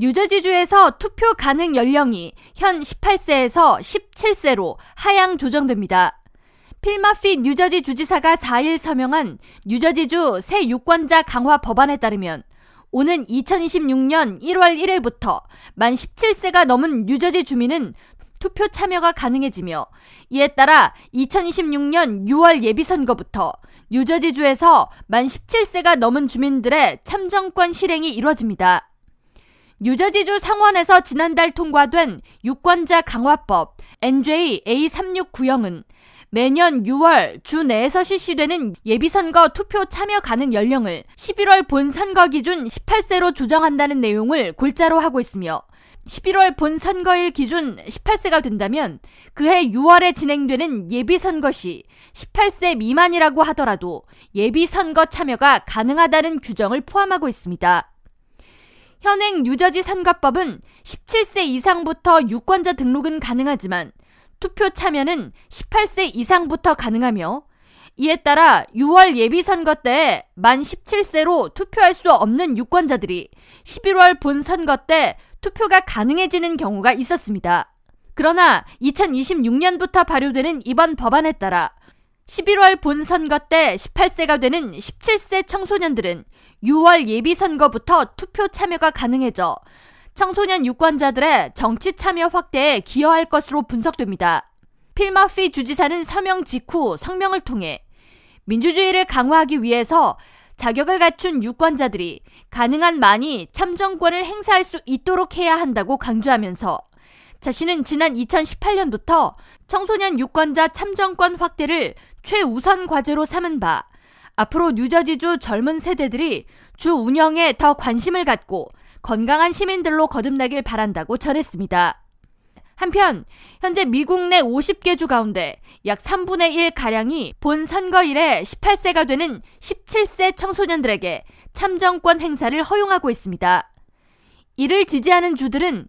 뉴저지주에서 투표 가능 연령이 현 18세에서 17세로 하향 조정됩니다. 필마피 뉴저지 주지사가 4일 서명한 뉴저지주 새 유권자 강화 법안에 따르면 오는 2026년 1월 1일부터 만 17세가 넘은 뉴저지 주민은 투표 참여가 가능해지며 이에 따라 2026년 6월 예비선거부터 뉴저지주에서 만 17세가 넘은 주민들의 참정권 실행이 이뤄집니다. 뉴저지주 상원에서 지난달 통과된 유권자 강화법 NJ A369형은 매년 6월 주 내에서 실시되는 예비선거 투표 참여 가능 연령을 11월 본 선거 기준 18세로 조정한다는 내용을 골자로 하고 있으며 11월 본 선거일 기준 18세가 된다면 그해 6월에 진행되는 예비선거 시 18세 미만이라고 하더라도 예비선거 참여가 가능하다는 규정을 포함하고 있습니다. 현행 뉴저지 선거법은 17세 이상부터 유권자 등록은 가능하지만 투표 참여는 18세 이상부터 가능하며 이에 따라 6월 예비선거 때 만 17세로 투표할 수 없는 유권자들이 11월 본선거 때 투표가 가능해지는 경우가 있었습니다. 그러나 2026년부터 발효되는 이번 법안에 따라 11월 본선거 때 18세가 되는 17세 청소년들은 6월 예비선거부터 투표 참여가 가능해져 청소년 유권자들의 정치 참여 확대에 기여할 것으로 분석됩니다. 필마피 주지사는 서명 직후 성명을 통해 민주주의를 강화하기 위해서 자격을 갖춘 유권자들이 가능한 많이 참정권을 행사할 수 있도록 해야 한다고 강조하면서 자신은 지난 2018년부터 청소년 유권자 참정권 확대를 최우선 과제로 삼은 바 앞으로 뉴저지주 젊은 세대들이 주 운영에 더 관심을 갖고 건강한 시민들로 거듭나길 바란다고 전했습니다. 한편 현재 미국 내 50개 주 가운데 약 3분의 1 가량이 본 선거일에 18세가 되는 17세 청소년들에게 참정권 행사를 허용하고 있습니다. 이를 지지하는 주들은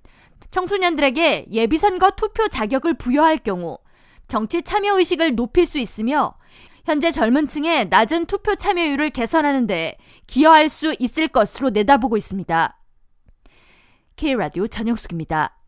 청소년들에게 예비선거 투표 자격을 부여할 경우 정치 참여 의식을 높일 수 있으며 현재 젊은 층의 낮은 투표 참여율을 개선하는 데 기여할 수 있을 것으로 내다보고 있습니다. K라디오 전영숙입니다.